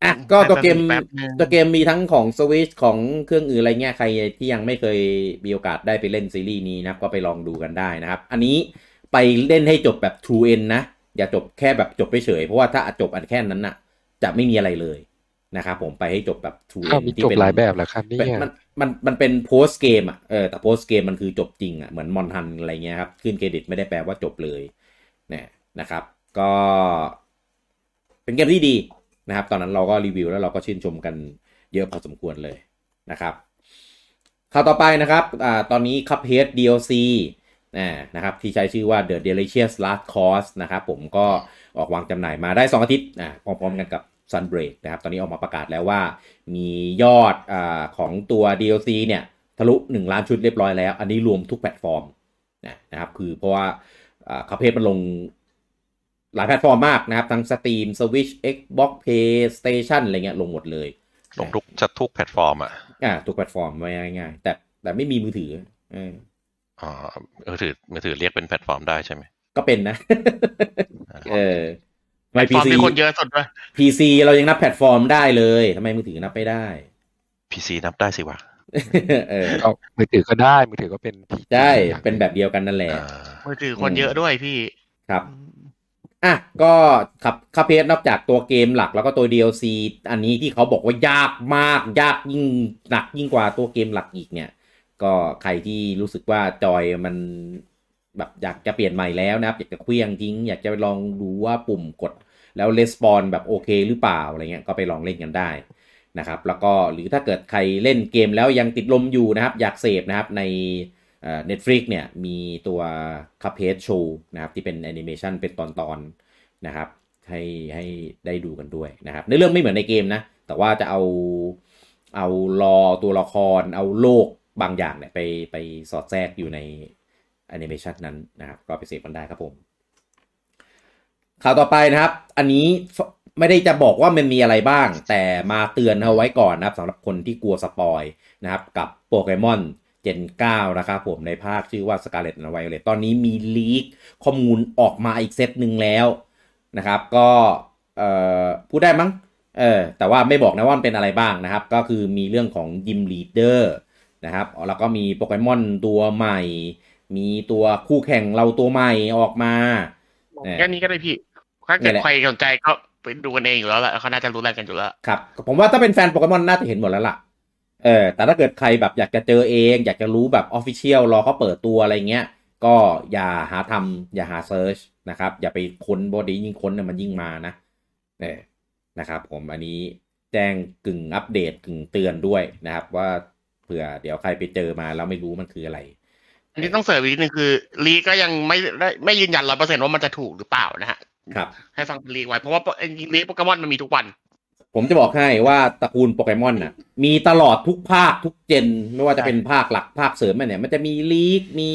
อะก็ตัวเกมแป๊บนึงตัวเกมมีทั้งของ Switch ของเครื่องอื่นอะไรเงี้ยใครที่ยังไม่เคยมีโอกาสได้ไปเล่นซีรีส์นี้นะครับก็ไปลองดูกันได้นะครับ อันนี้ไปเล่นให้จบแบบ True End นะ อย่าจบแค่แบบจบไปเฉยเพราะว่าถ้าจบอันแค่นั้นน่ะ จะไม่มีอะไรเลยนะครับผมไปให้จบแบบ True อ้าว End มีที่จบเป็นหลายแบบเหรอครับเนี่เป็นยมันมันมันเป็น post game อะเออแต่ post game มันคือจบจริงอะเหมือนมอนทันอะไรเงี้ยครับ ขึ้นเครดิตไม่ได้แปลว่าจบเลยเนี่ยนะครับ ก็เป็นเกมที่ดีนะครับ ตอนนั้นเราก็รีวิวแล้วเราก็ชื่นชมกันเยอะพอสมควรเลยนะครับข่าวต่อไปนะครับอ่าตอนนี้ Cuphead DLC นะ นะครับที่ใช้ชื่อว่า The Delicious Last Course นะครับผมก็ออกวางจำหน่ายมาได้ 2 อาทิตย์นะพร้อมๆกันกับ Sunbreak นะครับตอนนี้ออกมาประกาศแล้วว่า มียอดอาของตัว DLC เนี่ยทะลุ 1 ล้านชุดเรียบร้อยแล้ว อันนี้รวมทุกแพลตฟอร์มนะนะครับคือเพราะว่า Capcom มันลงหลายแพลตฟอร์มมากนะครับ ทั้ง Steam Switch Xbox PlayStation อะไรเงี้ยลงหมดเลย ลงทุกจะทุกแพลตฟอร์มอะอ่าทุกแพลตฟอร์มไว้ง่ายๆแต่แต่ไม่มีมือถือเอออ๋อมือถือมือถือเรียกเป็นแพลตฟอร์มได้ใช่ไหม ก็เป็นนะ เออแพลไม่ตฟอร์ม PC มีคนเยอะสุดด้วย PC เรายังนับแพลตฟอร์มได้เลยทำไมมือถือนับไม่ได้ PC นับได้สิวะเออก็มือถือก็ได้ มือถือก็เป็นที่ใช่อย่างเป็นแบบเดียวกันนั่นแหละอ่ามือถือคนเยอะด้วยพี่ครับอะก็ขับคาเพสนอกจากตัวเกมหลักแล้วก็ตัว DLC อันนี้ที่เขาบอกว่ายากมาก ยากยิ่งหนักยิ่งกว่าตัวเกมหลักอีกเนี่ย ก็ใครที่รู้สึกว่าจอยมันแบบอยากจะเปลี่ยนใหม่แล้วนะครับ อยากจะเคลี้ยงทิ้ง อยากจะลองดูว่าปุ่มกดแล้วレスปอนแบบโอเคหรือเปล่าอะไรเงี้ยก็ไปลองเล่นกันได้นะครับ แล้วก็หรือถ้าเกิดใครเล่นเกมแล้วยังติดลมอยู่นะครับ อยากเสพนะครับในเอ่อ Netflix เนี่ยมีตัว Cuphead Show นะครับที่เป็นแอนิเมชันเป็นตอนๆนะครับให้ให้ได้ดูกันด้วยนะครับในเรื่องไม่เหมือนในเกมนะ แต่ว่าจะเอาเอารอตัวละคร เอาโลก บางอย่างเนี่ยไปไปสอดแทรกอยู่ในแอนิเมชันนั้นนะครับ ก็ไปเสพกันได้ครับผม ข่าวต่อไปนะครับ อันนี้ไม่ได้จะบอกว่ามันมีอะไรบ้าง แต่มาเตือนเอาไว้ก่อนนะครับสำหรับคนที่กลัว spoil นะครับ กับโปเกมอน Gen 9นะครับผมในภาคชื่อว่า Scarlet and Violet ตอนนี้มี leak ข้อมูลออกมาอีกเซตหนึ่งแล้วนะครับ ก็เอ่อพูดได้มั้งเออแต่ว่าไม่บอกนะว่ามันเป็นอะไรบ้างนะครับ ก็คือมีเรื่องของ gym leader นะครับแล้วก็มีโปเกมอนตัวใหม่ มีตัวคู่แข่งเราตัวใหม่ออกมาเออแค่นี้ก็ได้พี่ถ้านี่เกิดแหละใครสนใจก็ไปดูกันเองอยู่แล้วแหละเขาน่าจะรู้อะไรกันอยู่แล้วครับผมว่าถ้าเป็นแฟนโปเกมอนน่าจะเห็นหมดแล้วล่ะเออแต่ถ้าเกิดใครแบบอยากจะเจอเอง อยากจะรู้แบบ official รอเขาเปิดตัวอะไรเงี้ย ก็อย่าหาทำอย่าหา search นะครับ อย่าไปค้นบอดี้ยิ่งค้นเนี่ยมันยิ่งมานะเออนะครับ ผมอันนี้แจ้งกึ่งอัปเดตกึ่งเตือนด้วยนะครับ ว่า เผื่อเดี๋ยวใครไปเจอมาแล้วไม่รู้มันคืออะไรอันนี้ต้องเสริมอีกนิดนึงคือ ลีก็ยังไม่ได้ไม่ยืนยันร้อยเปอร์เซ็นต์ว่ามันจะถูกหรือเปล่านะฮะครับ ให้ฟังเป็นลีกไว้เพราะว่าลีโปเกมอนมันมีทุกวัน ผมจะบอกให้ว่าตระกูลโปเกมอนน่ะ มีตลอดทุกภาคทุกเจน ไม่ว่าจะเป็นภาคหลักภาคเสริมมันเนี่ย มันจะมีลีกมี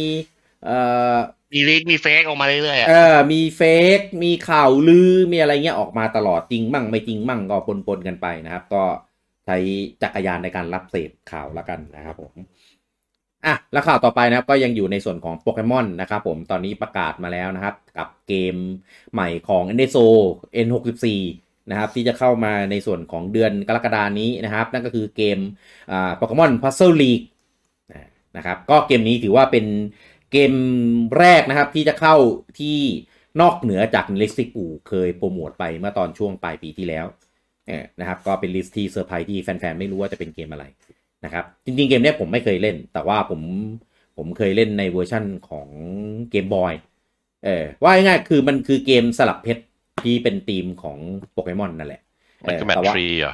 เอ่อมีลีกมีเฟกออกมาเรื่อยๆอะเออมีเฟกมีข่าวลือมีอะไรเงี้ยออกมาตลอดจริงมั่งไม่จริงมั่งก็ปนๆกันไปนะครับ ก็ใช้จักรยานในการรับเสพข่าวและกันนะครับผมอะแล้วข่าวต่อไปนะครับก็ยังอยู่ในส่วนของโปเกมอนนะครับผมตอนนี้ประกาศมาแล้วนะครับ กับเกมใหม่ของ n s o N64 นะครับที่จะเข้ามาในส่วนของเดือนกรกฎานี้นะครับ นั่นก็คือเกมโปเกมอนพัซเซิลลีกนะครับก็เกมนี้ถือว่าเป็นเกมแรกนะครับที่จะเข้าที่นอกเหนือจาก list ที่ปู่เคยโปรโมทไปเมื่อตอนช่วงปลายปีที่แล้ว นะครับก็เป็น list ที่เซอร์ไพรส์ที่แฟนๆ ไม่รู้ว่าจะเป็นเกมอะไรนะครับจริงๆเกมเนี้ยผมไม่เคยเล่น แต่ว่าผมผมเคยเล่นในเวอร์ชั่นของเกมบอยเออว่าง่ายๆคือมันคือเกมสลับเพชรที่เป็นธีมของโปเกมอนนั่นแหละมันคือ match three เหรอ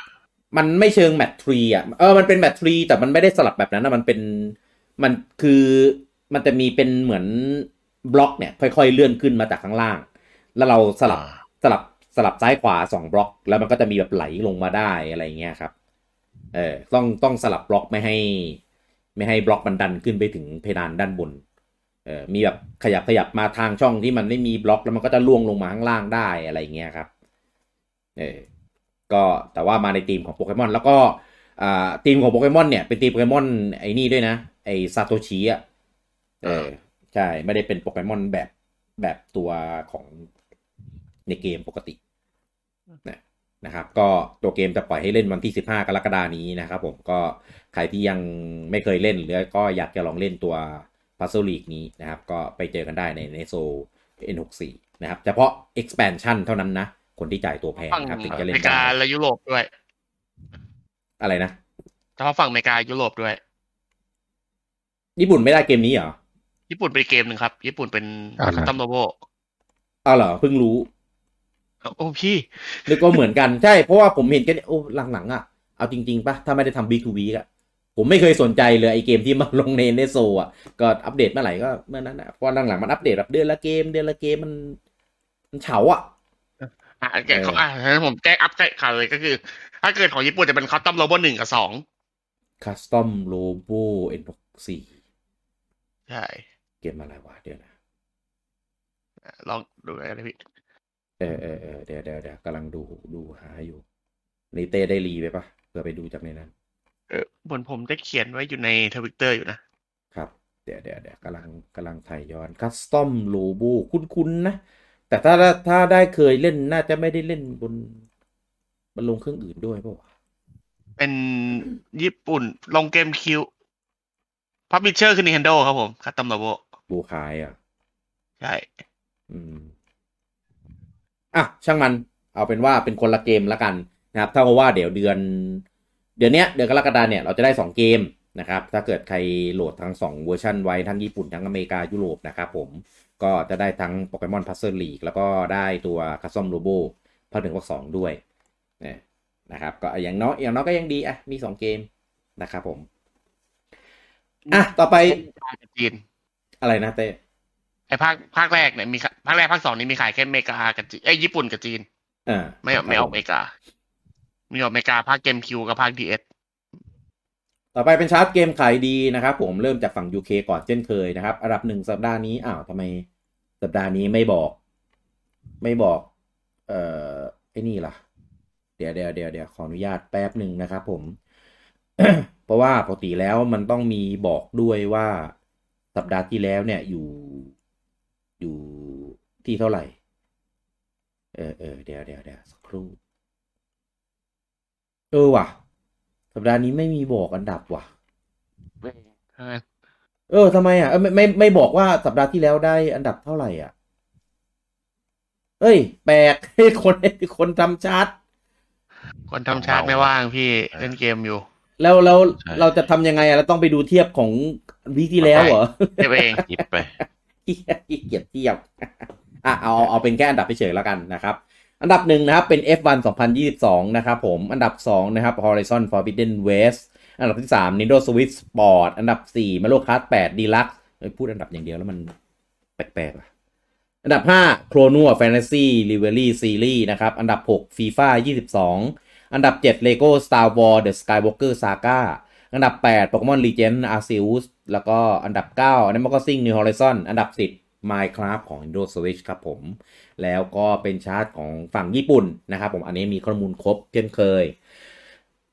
มันไม่เชิง match three อะเออมันเป็น match three แต่มันไม่ได้สลับแบบนั้นนะมันเป็นมันคือมันจะมีเป็นเหมือนบล็อกเนี่ยค่อยๆเลื่อนขึ้นมาจากข้างล่าง แล้วเราสลับอ่าสลับ สลับซ้ายขวาสองบล็อก แล้วมันก็จะมีแบบไหลลงมาได้อะไรเงี้ยครับ เออต้องต้องสลับบล็อกไม่ให้ ไม่ให้บล็อกมันดันขึ้นไปถึงเพดานด้านบน เออมีแบบขยับขยับมาทางช่องที่มันไม่มีบล็อก แล้วมันก็จะร่วงลงมาข้างล่างได้อะไรเงี้ยครับ เออก็แต่ว่ามาในธีมของโปเกมอนแล้วก็อ่าทีมของโปเกมอนเนี่ยเป็นทีมโปเกมอนไอ้นี่ด้วยนะ ไอ้ซาโตชิอะเออใช่ ไม่ได้เป็นโปเกมอนแบบแบบตัวของในเกมปกติ นะนะครับก็ตัวเกมจะปล่อยให้เล่นวันที่ 15 กรกฎานี้นะครับผมก็ใครที่ยังไม่เคยเล่นหรือก็อยากจะลองเล่นตัว Puzzle League นี้นะครับ ก็ไปเจอกันได้ในในโซ N64 นะครับเฉพาะ expansion เท่านั้นนะ คนที่จ่ายตัวแพงฝั่งอเมริกานะครับถึงจะเล่นได้และยุโรปด้วย อะไรนะเฉพาะฝั่งอเมริกายุโรปด้วย ญี่ปุ่นไม่ได้เกมนี้เหรอ ญี่ปุ่นอีกเกมหนึ่งครับ ญี่ปุ่นเป็นอ่านะ Custom Roboอ้าวเหรอเพิ่งรู้ โอ้พี่นึกว่าเหมือนกันใช่เพราะว่าผมเห็นกันโอ้หลังๆอะเอาจริงๆปะถ้าไม่ได้ทำบีทูบีอะผมไม่เคยสนใจเลยไอเกมที่มาลงใน NSO อะก็อัปเดตเมื่อไหร่ก็เมื่อนั้นอะเพราะหลังๆมันอัปเดตแบบเดือนละเกมเดือนละเกมมันมันเฉาอะอะแกเออเขาอะงั้นผมแจ้งอัปเดตข่าวเลยก็คือ ถ้าเกิดของญี่ปุ่นจะเป็น Custom Robo หนึ่งกับสอง Custom Robo N สี่ใช่ เกมอะไรวะเดี๋ยวนะอะลองดูกันนะพี่ เออเออเออเดี๋ยวเดี๋ยวเดี๋ยวกำลังดูดูหาอยู่นี่เต้ได้รีไปปะเพื่อไปดูจากในนั้น เออบนผมได้เขียนไว้อยู่ในทวิตเตอร์อยู่นะครับ เดี๋ยวเดี๋ยวเดี๋ยวกำลังกำลังถ่ายย้อน Custom Robo คุ้นๆนะ แต่ถ้าถ้าได้เคยเล่นน่าจะไม่ได้เล่นบนบนลงเครื่องอื่นด้วยเปล่าวะเป็นญี่ปุ่นลง GameCube publisher คือ Nintendo ครับผม Custom Roboบูขายอะ ใช่ อืม อะช่างมันเอาเป็นว่าเป็นคนละเกมละกันนะครับถ้ากับว่าเดี๋ยวเดือน เดือนเนี้ยเดือนกรกฎาเนี่ยเราจะได้ 2 เกมนะครับถ้าเกิดใครโหลดทั้ง 2 เวอร์ชันไว้ทั้งญี่ปุ่นทั้งอเมริกายุโรปนะครับผมก็จะได้ทั้ง Pokémon Puzzle League แล้วก็ได้ตัว Custom Robo ภาคหนึ่งภาคสองด้วยเนี่ยนะครับก็อย่างน้อยอย่างน้อยก็ยังดีอะมี 2 เกมนะครับผมอะต่อไปจีนอะไรนะเต้ไอภาคภาคแรกเนี่ยมีขะ ภาคแรกภาคสองนี่มีขายแค่อเมริกากับจีนไอยญี่ปุ่นกับจีนอ่าไม่ไม่ออกอเมริกามีออกอเมริกาภาคเกมคิวกับภาคดีเอสต่อไปเป็นชาร์ตเกมขายดีนะครับผมเริ่มจากฝั่ง UK ก่อนเช่นเคยนะครับ อันดับหนึ่งสัปดาห์นี้อ้าวทำไมสัปดาห์นี้ไม่บอก ไม่บอก เอ่อไอ้นี่ล่ะ เดี๋ยวเดี๋ยวเดี๋ยวเดี๋ยวขออนุญาตแป๊บหนึ่งนะครับผม เพราะว่าปกติแล้วมันต้องมีบอกด้วยว่าสัปดาห์ที่แล้วเนี่ยอยู่อยู่ ที่เท่าไหร่ เออเออเดี๋ยวเดี๋ยวเดี๋ยวสักครู่ เออว่ะ สัปดาห์นี้ไม่มีบอกอันดับว่ะ เออทำไมอะเออไม่ไม่ไม่บอกว่าสัปดาห์ที่แล้วได้อันดับเท่าไหร่อะ เอ้ย แปลกคนคนทำชาร์ตคนทำชาร์ตไม่ว่างพี่เล่นเกมอยู่ แล้วแล้วใช่เราจะทำยังไงอะเราต้องไปดูเทียบของวีคที่แล้วเหรอเทียบเองยิบไปขี้ขี้เกียจเทียบ อะเอาเอาเป็นแค่อันดับเฉยๆแล้วกันนะครับอันดับหนึ่งนะครับเป็น F1 2022 นะครับผม อันดับ 2 นะครับ Horizon Forbidden West อันดับที่ 3 Nintendo Switch Sport อันดับ 4 Mario Kart 8 Deluxe พูดอันดับอย่างเดียวแล้วมันแปลกๆอะอันดับ 5 Chrono Fantasy Rivalry Series นะครับ อันดับ 6 FIFA 22 อันดับ 7 Lego Star Wars The Skywalker Saga อันดับ8 Pokemon Legends Arceus แล้วก็อันดับ 9 Animal Crossing New Horizon อันดับ 10 Minecraft ของ Nintendo Switch ครับผม แล้วก็เป็นชาร์ตของฝั่งญี่ปุ่นนะครับผมอันนี้มีข้อมูลครบเช่นเคย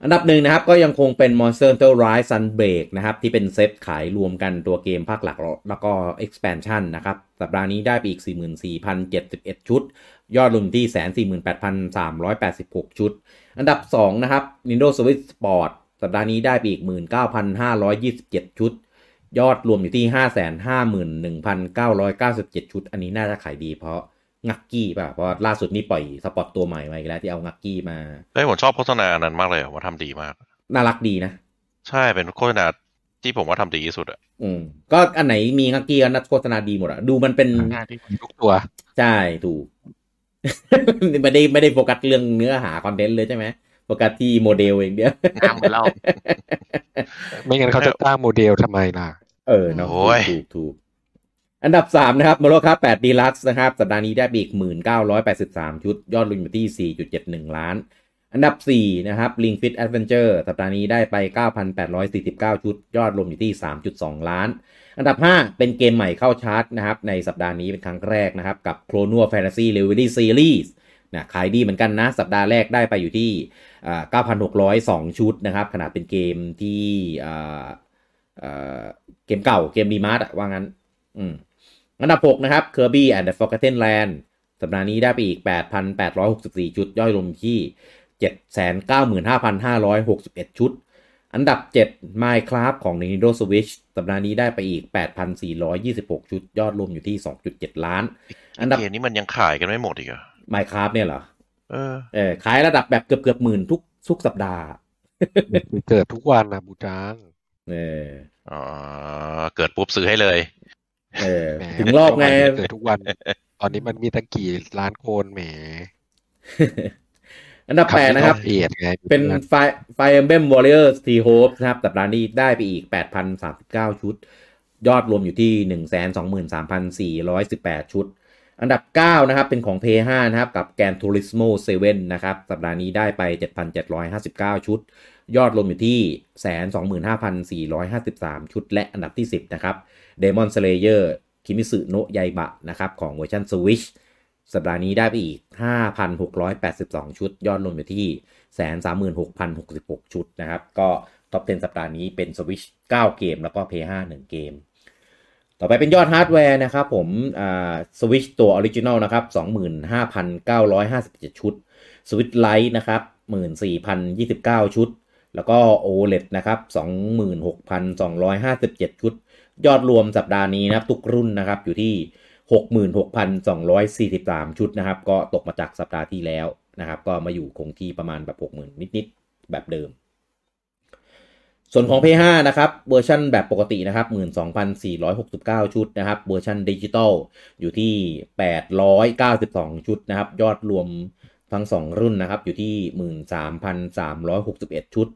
อันดับหนึ่งนะครับก็ยังคงเป็น Monster Hunter Rise Sunbreak นะครับ ที่เป็นเซตขายรวมกันตัวเกมภาคหลักแล้วก็ expansion นะครับ สัปดาห์นี้ได้ไปอีก 44,071 ชุด ยอดรวมที่ 148,386 ชุด อันดับ 2 นะครับ Nintendo Switch Sport สัปดาห์นี้ได้ไปอีก 19,527 ชุด ยอดรวมอยู่ที่ 551,997 ชุด อันนี้น่าจะขายดีเพราะงักกี้ป่ะ เพราะล่าสุดนี่ปล่อยสปอตตัวใหม่มาอีกแล้วที่เอางักกี้มาเฮ้ยผมชอบโฆษณาอันนั้นมากเลยอะว่าทำดีมาก น่ารักดีนะ ใช่เป็นโฆษณาที่ผมว่าทำดีที่สุดอะอืมก็อันไหนมีงักกี้ก็นัดโฆษณาดีหมดอะดูมันเป็นงานที่ทุกตัว ใช่ถูกไม่ได้ไม่ได้โฟกัสเรื่องเนื้อหาคอนเทนต์เลยใช่ไหมโฟกัสที่โมเดลเองเดียวงานเหมือนเราไม่งั้นเขาจะตั้งโมเดลทำไมล่ะเออเนาะถูกถูกอันดับ 3 นะครับมาโลคา8 Deluxe นะครับ สัปดาห์นี้ได้ไปอีก 1,983 ชุด ยอดรวมอยู่ที่ 4.71 ล้าน อันดับ 4 นะครับ Ring Fit Adventure สัปดาห์นี้ได้ไป 9,849 ชุด ยอดรวมอยู่ที่ 3.2 ล้าน อันดับ 5 เป็นเกมใหม่เข้าชาร์ตนะครับ ในสัปดาห์นี้เป็นครั้งแรกนะครับ กับ Chrono Fantasy Reverie Series นะขายดีเหมือนกันนะ สัปดาห์แรกได้ไปอยู่ที่อ่า9,602 ชุดนะครับขนาดเป็นเกมที่อ่าอ่า เกมเก่าเกมรีมาร์อะว่างั้น อืมอันดับ 6 นะครับ Kirby and the Forgotten Land สัปดาห์นี้ได้ไปอีก 8,864ชุด ย่อยลงที่ 795,561 ชุด อันดับ 7 Minecraft ของ Nintendo Switch สัปดาห์นี้ได้ไปอีก 8,426 ชุด ยอดรวมอยู่ที่ 2.7 ล้าน อันดับเกมนี้มันยังขายกันไม่หมดอีกเหรอ Minecraft เนี่ยเหรอ เออเออขายระดับแบบเกือบเกือบหมื่นทุกทุกสัปดาห์ เกิดทุกวันนะบูจาง เอออ๋อเกิดปุ๊บซื้อให้เลย เออแหมถึงรอบไงเกิดทุกวัน ตอนนี้มันมีตั้งกี่ล้านคนแหม อันดับ8นะครับเอียดไงเป็น Fire Fire Emblem Warriors Three Hopes นะครับสัปดาห์นี้ได้ไปอีก 8,039 ชุด ยอดรวมอยู่ที่ 123,418 ชุด อันดับ 9 นะครับ เป็นของ p 5นะครับ กับ Gran Turismo 7นะครับ สัปดาห์นี้ได้ไป 7,759 ชุด ยอดรวมอยู่ที่ 125,453 ชุดและอันดับที่ 10 นะครับ Demon Slayer Kimitsu no Yaiba นะครับของเวอร์ชัน Switch สัปดาห์นี้ได้ไปอีก 5,682 ชุด ยอดรวมอยู่ที่ 136,066 ชุดนะครับ ก็ท็อป 10 สัปดาห์นี้เป็น Switch 9 เกม แล้วก็ PS5 1 เกม ต่อไปเป็นยอดฮาร์ดแวร์นะครับผมอ่า Switch ตัวออริจิน l นะครับ 25,957 ชุด Switch Lite นะครับ 14,029 ชุด แล้วก็ OLED นะครับ 26,257 ชุด ยอดรวมสัปดาห์นี้นะครับ ทุกรุ่นนะครับอยู่ที่ 66,243 ชุดนะครับ ก็ตกมาจากสัปดาห์ที่แล้วนะครับ ก็มาอยู่คงที่ประมาณแบบ 60,000 นิดๆ แบบเดิม ส่วนของ P5 นะครับ เวอร์ชันแบบปกตินะครับ 12,469 ชุดนะครับ เวอร์ชันดิจิตอลอยู่ที่ 892 ชุดนะครับ ยอดรวม ทั้ง 2 รุ่นนะครับอยู่ที่ 13,361 ชุด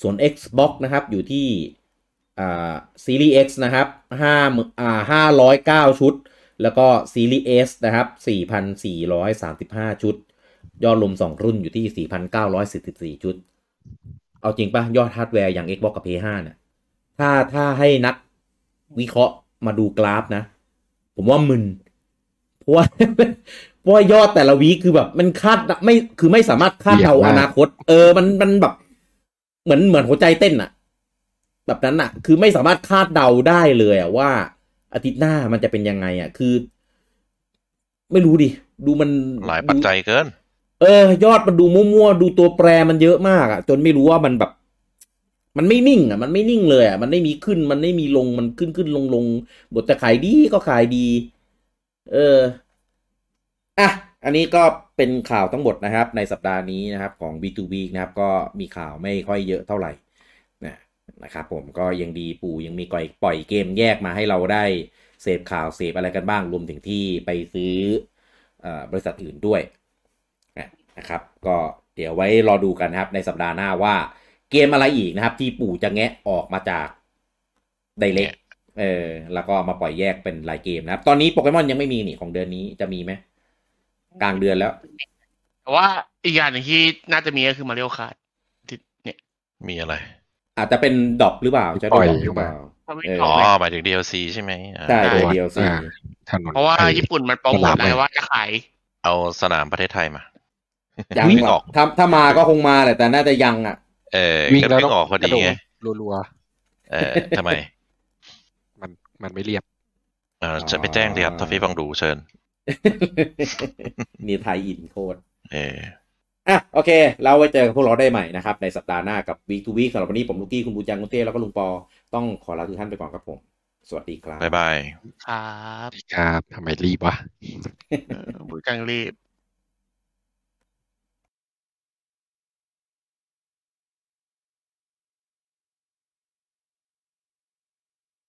ส่วน Xbox นะครับอยู่ที่อ่า Series X นะครับ5อ่า509 ชุด แล้วก็ Series S นะครับ 4,435 ชุด ยอดรวม 2 รุ่นอยู่ที่ 4,944 ชุด เอาจริงปะยอดฮาร์ดแวร์อย่าง Xbox กับ PS5 เนี่ยถ้าถ้าให้นักวิเคราะห์มาดูกราฟนะ ผมว่ามึน ว่าเพราะว่ายอดแต่ละ week คือแบบมันคาดไม่คือไม่สามารถคาดเดาเบี่ยงมากอนาคต เออมันมันแบบ เหมือนเหมือนหัวใจเต้นอะแบบนั้นอะคือไม่สามารถคาดเดาได้เลยอะว่า อาทิตย์หน้ามันจะเป็นยังไงอะคือ ไม่รู้ดิดูมันหลายปัจจัยเกิน เออ ยอดมันดูมั่วๆดูตัวแปรมันเยอะมากอะจนไม่รู้ว่ามันแบบ มันไม่นิ่งอะมันไม่นิ่งเลยอะมันไม่มีขึ้นมันไม่มีลงมันขึ้นขึ้นลงลงบทจะขายดีก็ขายดี เออ อะอันนี้ก็เป็นข่าวทั้งหมดนะครับ ในสัปดาห์นี้นะครับของ B2B นะครับก็มีข่าวไม่ค่อยเยอะเท่าไหร่นะนะครับผมก็ยังดีปู่ยังมีก่อยปล่อยเกมแยกมาให้เราได้เสพข่าวเสพอะไรกันบ้างรวมถึงที่ไปซื้ออบริษัทอื่นด้วยนะครับ ก็เดี๋ยวไว้รอดูกันนะครับ ในสัปดาห์หน้าว่าเกมอะไรอีกนะครับ ที่ปู่จะแงะออกมาจากไดเ c กเออแล้วก็มาปล่อยแยกเป็นรายเกมนะครับ ตอนนี้โปเกมอนยังไม่มีนี่ของเดือนนี้จะมีไหม กลางเดือนแล้ว แต่ว่าอีกอย่างหนึ่งที่น่าจะมีก็คือมาเรีย k คาร์ดเนี่ย มีอะไร อาจจะเป็น drop หรือเปล่าจะได้ drop หรือเปล่าเขาไม่เออออ๋ออกเลยหมายถึง DLC ใช่ไหมอ่าใช่ใช่ DLC อ่าถนนเพราะว่าไอ้ญี่ปุ่นมันโปรโมทสนามได้เลยว่าจะขาย เอาสนามประเทศไทยมายังวิ่งหรอออกกถ้าถ้ามาก็คงมาแหละแต่น่าจะยังอะ เออวิ่งก็แล้ววิ่งออกพอดีไงกระโรัวเออทำไมๆมันมันไม่เรียบเออจะไปแจ้งดีครับทอฟฟี่ฟังดูเชิญ นี่ไทยอินโคตรเอออะโอเค เราไว้เจอกับพวกเราได้ใหม่นะครับ ในสัปดาห์หน้ากับ Week to Week สำหรับวันนี้ผมลูกกี้คุณบูจังคุณเต้แล้วก็ลุงปอ ต้องขอลาทุกท่านไปก่อนครับผม สวัสดีครับบ๊ายบายครับครับทำไมรีบวะเออบุญกังรีบ